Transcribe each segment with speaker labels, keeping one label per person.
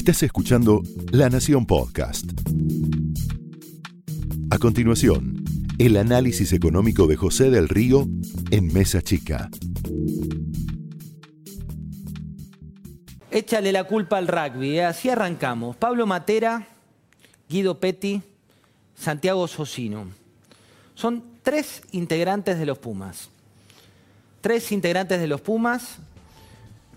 Speaker 1: Estás escuchando La Nación Podcast. A continuación, el análisis económico de José del Río en Mesa Chica.
Speaker 2: Échale la culpa al rugby, ¿eh? así arrancamos. Pablo Matera, Guido Petti, Santiago Socino. Son tres integrantes de los Pumas. Tres integrantes de los Pumas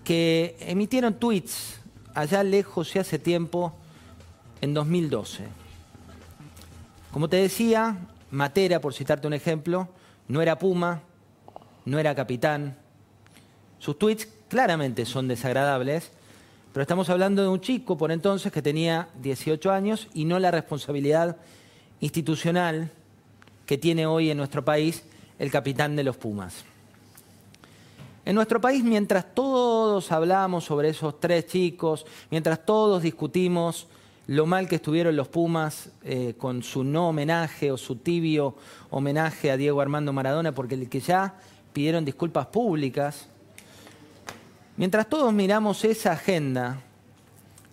Speaker 2: que emitieron tweets allá lejos y hace tiempo, en 2012. Como te decía, Matera, por citarte un ejemplo, no era Puma, no era capitán. Sus tweets claramente son desagradables, pero estamos hablando de un chico por entonces que tenía 18 años y no la responsabilidad institucional que tiene hoy en nuestro país el capitán de los Pumas. En nuestro país, mientras todos hablamos sobre esos tres chicos, mientras todos discutimos lo mal que estuvieron los Pumas eh, con su no homenaje o su tibio homenaje a Diego Armando Maradona, porque el que ya pidieron disculpas públicas, Mientras todos miramos esa agenda,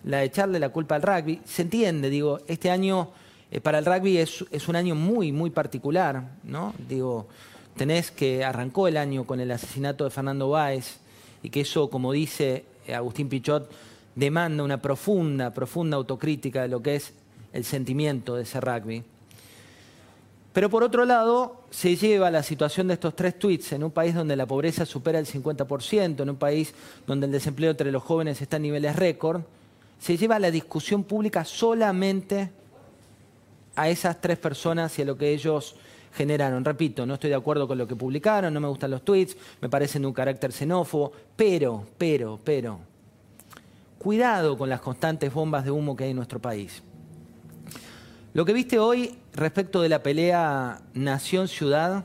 Speaker 2: la de echarle la culpa al rugby, se entiende, digo, este año eh, para el rugby es, un año muy, muy particular, ¿no? Digo, tenés que arrancó el año con el asesinato de Fernando Báez y que eso, como dice Agustín Pichot, demanda una profunda, profunda autocrítica de lo que es el sentimiento de ese rugby. Pero por otro lado, se lleva la situación de estos tres tweets en un país donde la pobreza supera el 50%, en un país donde el desempleo entre los jóvenes está en niveles récord, se lleva la discusión pública solamente a esas tres personas y a lo que ellos generaron. Repito, no estoy de acuerdo con lo que publicaron, no me gustan los tweets, me parecen un carácter xenófobo, pero, pero, pero, cuidado con las constantes bombas de humo que hay en nuestro país. Lo que viste hoy respecto de la pelea Nación-Ciudad,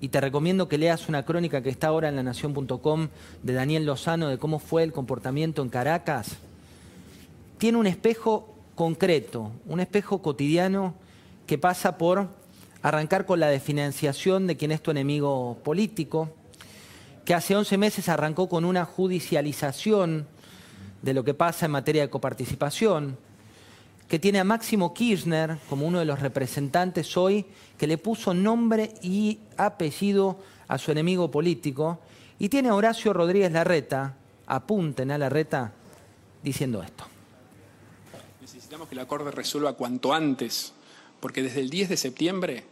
Speaker 2: y te recomiendo que leas una crónica que está ahora en la nación.com de Daniel Lozano de cómo fue el comportamiento en Caracas, tiene un espejo concreto, un espejo cotidiano que pasa por arrancar con la desfinanciación de quien es tu enemigo político, que hace 11 meses arrancó con una judicialización de lo que pasa en materia de coparticipación, que tiene a Máximo Kirchner como uno de los representantes hoy, que le puso nombre y apellido a su enemigo político, y tiene a Horacio Rodríguez Larreta, apunten a Larreta, diciendo esto.
Speaker 3: Necesitamos que la Corte resuelva cuanto antes, porque desde el 10 de septiembre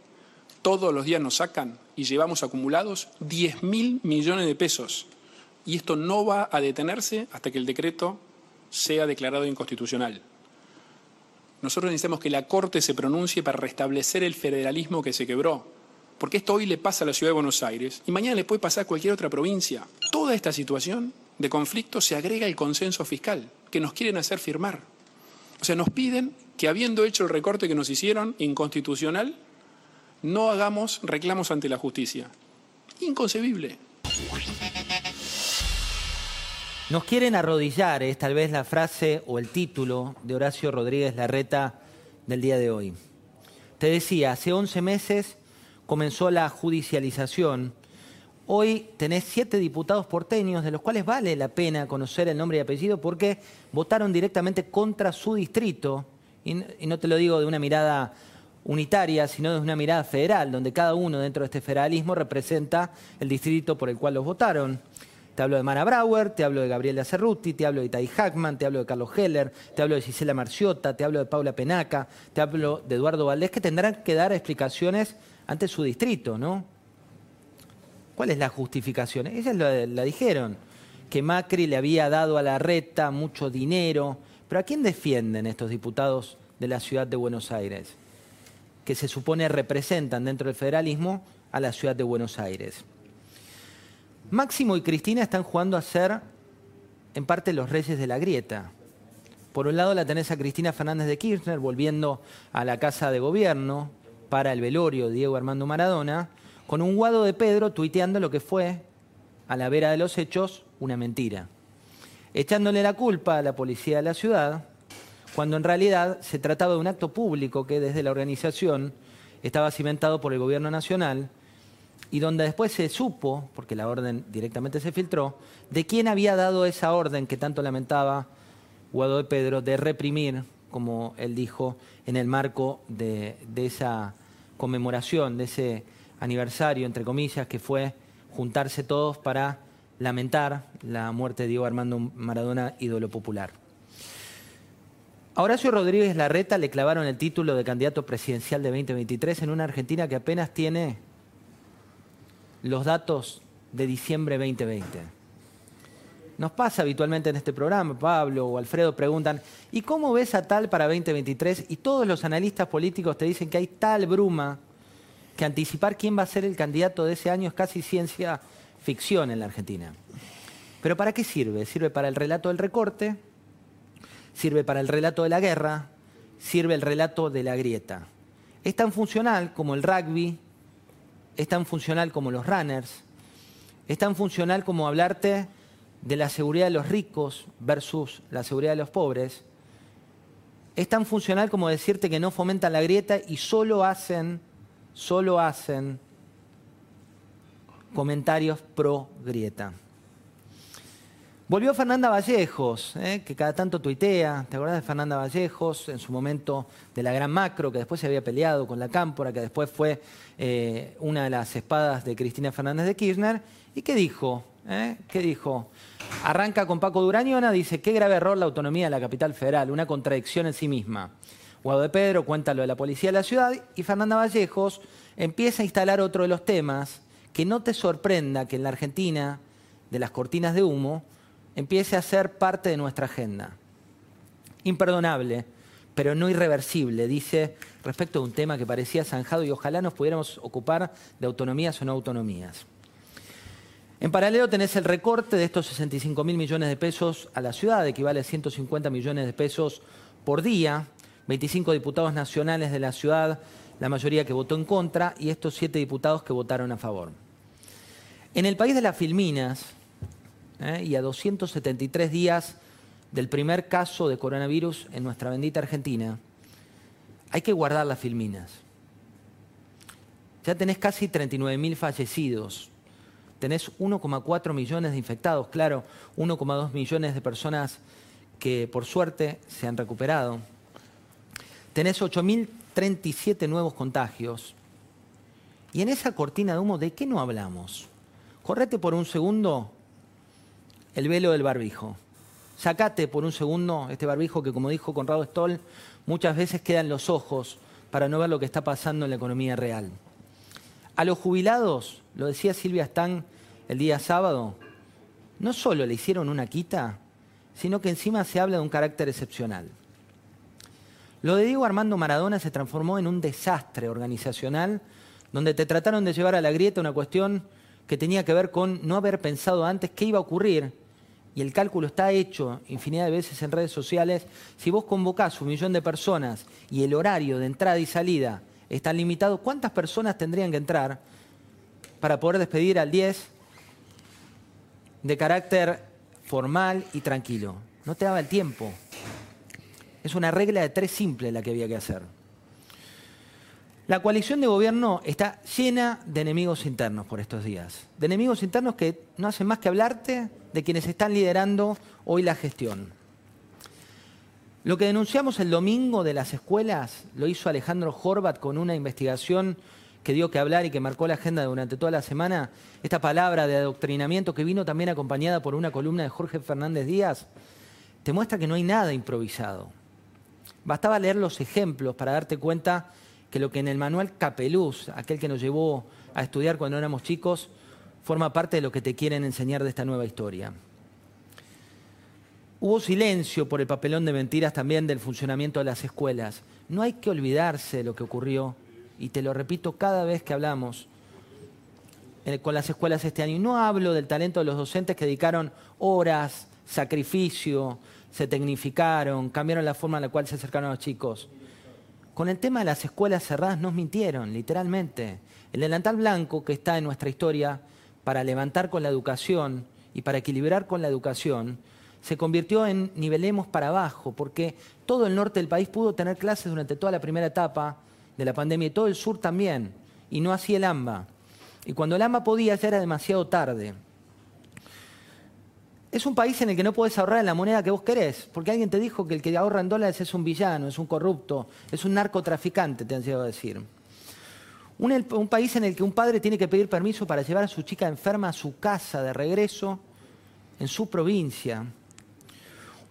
Speaker 3: todos los días nos sacan y llevamos acumulados 10 mil millones de pesos. Y esto no va a detenerse hasta que el decreto sea declarado inconstitucional. Nosotros necesitamos que la Corte se pronuncie para restablecer el federalismo que se quebró. Porque esto hoy le pasa a la Ciudad de Buenos Aires y mañana le puede pasar a cualquier otra provincia. Toda esta situación de conflicto se agrega el consenso fiscal que nos quieren hacer firmar. O sea, nos piden que habiendo hecho el recorte que nos hicieron inconstitucional, no hagamos reclamos ante la justicia. Inconcebible.
Speaker 2: Nos quieren arrodillar, es tal vez la frase o el título de Horacio Rodríguez Larreta del día de hoy. Te decía, hace 11 meses comenzó la judicialización. Hoy tenés siete diputados porteños, de los cuales vale la pena conocer el nombre y apellido porque votaron directamente contra su distrito. Y no te lo digo de una mirada unitaria, sino de una mirada federal, donde cada uno dentro de este federalismo representa el distrito por el cual los votaron. Te hablo de Mara Brauer, te hablo de Gabriela Cerruti, te hablo de Itai Hackman, te hablo de Carlos Heller, te hablo de Gisela Marciota, te hablo de Paula Penaca, te hablo de Eduardo Valdés, que tendrán que dar explicaciones ante su distrito, ¿no? ¿Cuál es la justificación? Ellas la, dijeron, que Macri le había dado a la reta mucho dinero. Pero ¿a quién defienden estos diputados de la ciudad de Buenos Aires? Que se supone representan dentro del federalismo a la ciudad de Buenos Aires. Máximo y Cristina están jugando a ser, en parte, los reyes de la grieta. Por un lado la tenés a Cristina Fernández de Kirchner volviendo a la casa de gobierno para el velorio Diego Armando Maradona, con un guado de Pedro tuiteando lo que fue, a la vera de los hechos, una mentira. Echándole la culpa a la policía de la ciudad, cuando en realidad se trataba de un acto público que desde la organización estaba cimentado por el gobierno nacional y donde después se supo, porque la orden directamente se filtró, de quién había dado esa orden que tanto lamentaba Guado de Pedro de reprimir, como él dijo, en el marco de, de esa conmemoración, de ese aniversario, entre comillas, que fue juntarse todos para lamentar la muerte de Diego Armando Maradona, ídolo popular. A Horacio Rodríguez Larreta le clavaron el título de candidato presidencial de 2023 en una Argentina que apenas tiene los datos de diciembre 2020. Nos pasa habitualmente en este programa, Pablo o Alfredo preguntan, ¿y cómo ves a tal para 2023? Y todos los analistas políticos te dicen que hay tal bruma que anticipar quién va a ser el candidato de ese año es casi ciencia ficción en la Argentina. Pero ¿para qué sirve? Sirve para el relato del recorte, sirve para el relato de la guerra, sirve el relato de la grieta. Es tan funcional como el rugby, es tan funcional como los runners, es tan funcional como hablarte de la seguridad de los ricos versus la seguridad de los pobres. Es tan funcional como decirte que no fomentan la grieta y solo hacen, solo hacen comentarios pro grieta. Volvió Fernanda Vallejos, eh, que cada tanto tuitea. ¿Te acordás de Fernanda Vallejos? En su momento de la gran macro, que después se había peleado con la Cámpora, que después fue eh, una de las espadas de Cristina Fernández de Kirchner. ¿Y qué dijo? Eh? ¿Qué dijo? Arranca con Paco Durañona, dice, qué grave error la autonomía de la capital federal, una contradicción en sí misma. Guado de Pedro cuenta lo de la policía de la ciudad y Fernanda Vallejos empieza a instalar otro de los temas, que no te sorprenda que en la Argentina, de las cortinas de humo, empiece a ser parte de nuestra agenda. Imperdonable, pero no irreversible, dice respecto a un tema que parecía zanjado y ojalá nos pudiéramos ocupar de autonomías o no autonomías. En paralelo tenés el recorte de estos 65 mil millones de pesos a la ciudad, equivale a 150 millones de pesos por día, 25 diputados nacionales de la ciudad, la mayoría que votó en contra, y estos siete diputados que votaron a favor. En el país de las Filminas, ¿eh? y a 273 días del primer caso de coronavirus en nuestra bendita Argentina, hay que guardar las filminas. Ya tenés casi 39.000 fallecidos, tenés 1,4 millones de infectados, claro, 1,2 millones de personas que por suerte se han recuperado. Tenés 8.037 nuevos contagios. Y en esa cortina de humo, ¿de qué no hablamos? Correte por un segundo el velo del barbijo. Sacate por un segundo este barbijo que, como dijo Conrado Stoll, muchas veces queda en los ojos para no ver lo que está pasando en la economía real. A los jubilados, lo decía Silvia Stang el día sábado, no solo le hicieron una quita, sino que encima se habla de un carácter excepcional. Lo de Diego Armando Maradona se transformó en un desastre organizacional donde te trataron de llevar a la grieta una cuestión que tenía que ver con no haber pensado antes qué iba a ocurrir, y el cálculo está hecho infinidad de veces en redes sociales, si vos convocás un millón de personas y el horario de entrada y salida está limitado, ¿cuántas personas tendrían que entrar para poder despedir al 10 de carácter formal y tranquilo? No te daba el tiempo. Es una regla de tres simple la que había que hacer. La coalición de gobierno está llena de enemigos internos por estos días. De enemigos internos que no hacen más que hablarte de quienes están liderando hoy la gestión. Lo que denunciamos el domingo de las escuelas lo hizo Alejandro Horvat con una investigación que dio que hablar y que marcó la agenda durante toda la semana. Esta palabra de adoctrinamiento que vino también acompañada por una columna de Jorge Fernández Díaz, te muestra que no hay nada improvisado. Bastaba leer los ejemplos para darte cuenta que lo que en el manual Capeluz, aquel que nos llevó a estudiar cuando éramos chicos, forma parte de lo que te quieren enseñar de esta nueva historia. Hubo silencio por el papelón de mentiras también del funcionamiento de las escuelas. No hay que olvidarse de lo que ocurrió, y te lo repito cada vez que hablamos eh, con las escuelas este año. Y no hablo del talento de los docentes que dedicaron horas, sacrificio, se tecnificaron, cambiaron la forma en la cual se acercaron a los chicos. Con el tema de las escuelas cerradas nos mintieron, literalmente. El delantal blanco que está en nuestra historia para levantar con la educación y para equilibrar con la educación, se convirtió en nivelemos para abajo, porque todo el norte del país pudo tener clases durante toda la primera etapa de la pandemia y todo el sur también, y no así el AMBA. Y cuando el AMBA podía ya era demasiado tarde. Es un país en el que no puedes ahorrar en la moneda que vos querés, porque alguien te dijo que el que ahorra en dólares es un villano, es un corrupto, es un narcotraficante, te han llegado a decir. Un, país en el que un padre tiene que pedir permiso para llevar a su chica enferma a su casa de regreso en su provincia.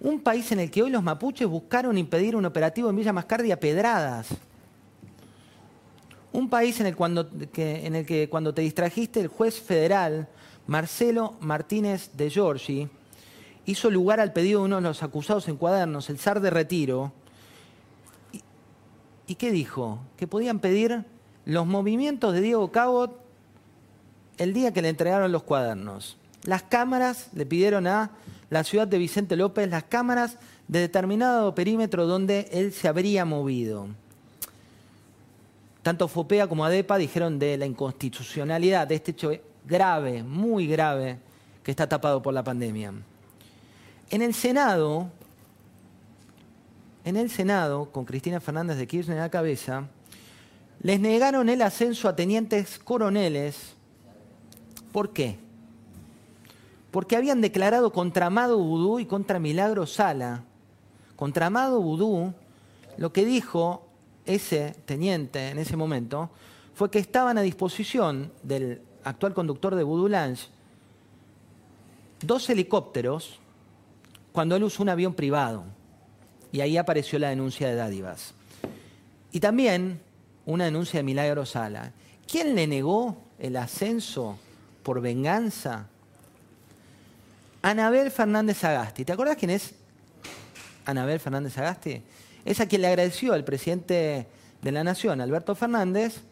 Speaker 2: Un país en el que hoy los mapuches buscaron impedir un operativo en Villa Mascardi a pedradas. Un país en el que cuando te distrajiste el juez federal Marcelo Martínez de Giorgi hizo lugar al pedido de uno de los acusados en cuadernos, el zar de retiro. ¿Y, qué dijo? Que podían pedir los movimientos de Diego Cabot el día que le entregaron los cuadernos. Las cámaras le pidieron a la ciudad de Vicente López las cámaras de determinado perímetro donde él se habría movido. Tanto FOPEA como ADEPA dijeron de la inconstitucionalidad de este hecho grave, muy grave, que está tapado por la pandemia. En el Senado, en el Senado, con Cristina Fernández de Kirchner a la cabeza, les negaron el ascenso a tenientes coroneles. ¿Por qué? Porque habían declarado contra Amado Vudú y contra Milagro Sala. Contra Amado Vudú, lo que dijo ese teniente en ese momento fue que estaban a disposición del actual conductor de Voodoo Lounge, dos helicópteros cuando él usó un avión privado. Y ahí apareció la denuncia de dádivas. Y también una denuncia de Milagro Sala. ¿Quién le negó el ascenso por venganza? Anabel Fernández Agasti. ¿Te acuerdas quién es Anabel Fernández Agasti? Es a quien le agradeció al presidente de la Nación, Alberto Fernández,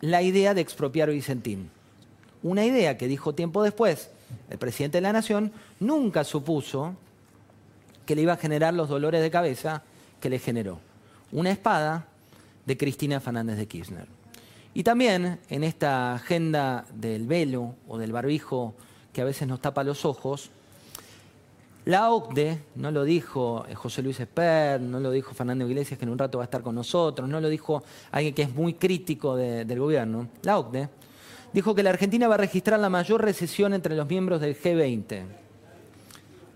Speaker 2: la idea de expropiar Vicentín. Una idea que dijo tiempo después el presidente de la Nación, nunca supuso que le iba a generar los dolores de cabeza que le generó. Una espada de Cristina Fernández de Kirchner. Y también en esta agenda del velo o del barbijo que a veces nos tapa los ojos, la OCDE, no lo dijo eh, José Luis Esper, no lo dijo Fernando Iglesias, que en un rato va a estar con nosotros, no lo dijo alguien que es muy crítico del gobierno, la OCDE, dijo que la Argentina va a registrar la mayor recesión entre los miembros del G20.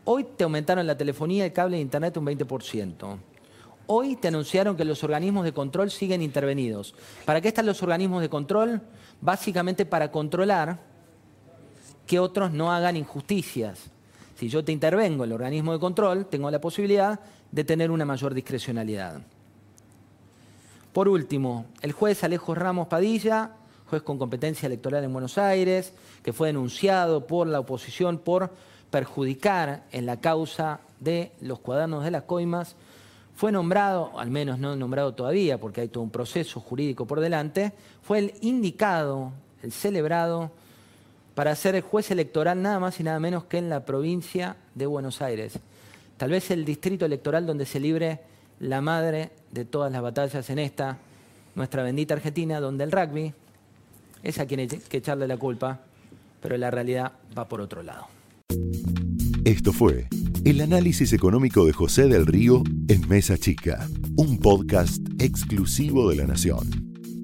Speaker 2: Hoy te aumentaron la telefonía, el cable de Internet un 20%. Hoy te anunciaron que los organismos de control siguen intervenidos. ¿Para qué están los organismos de control? Básicamente para controlar que otros no hagan injusticias. Si yo te intervengo en el organismo de control, tengo la posibilidad de tener una mayor discrecionalidad. Por último, el juez Alejo Ramos Padilla juez con competencia electoral en Buenos Aires, que fue denunciado por la oposición por perjudicar en la causa de los cuadernos de las coimas, fue nombrado, al menos no nombrado todavía, porque hay todo un proceso jurídico por delante, fue el indicado, el celebrado, para ser el juez electoral nada más y nada menos que en la provincia de Buenos Aires. Tal vez el distrito electoral donde se libre la madre de todas las batallas en esta, nuestra bendita Argentina, donde el rugby es a quien hay que echarle la culpa, pero la realidad va por otro lado.
Speaker 1: Esto fue el análisis económico de José del Río en Mesa Chica, un podcast exclusivo de La Nación.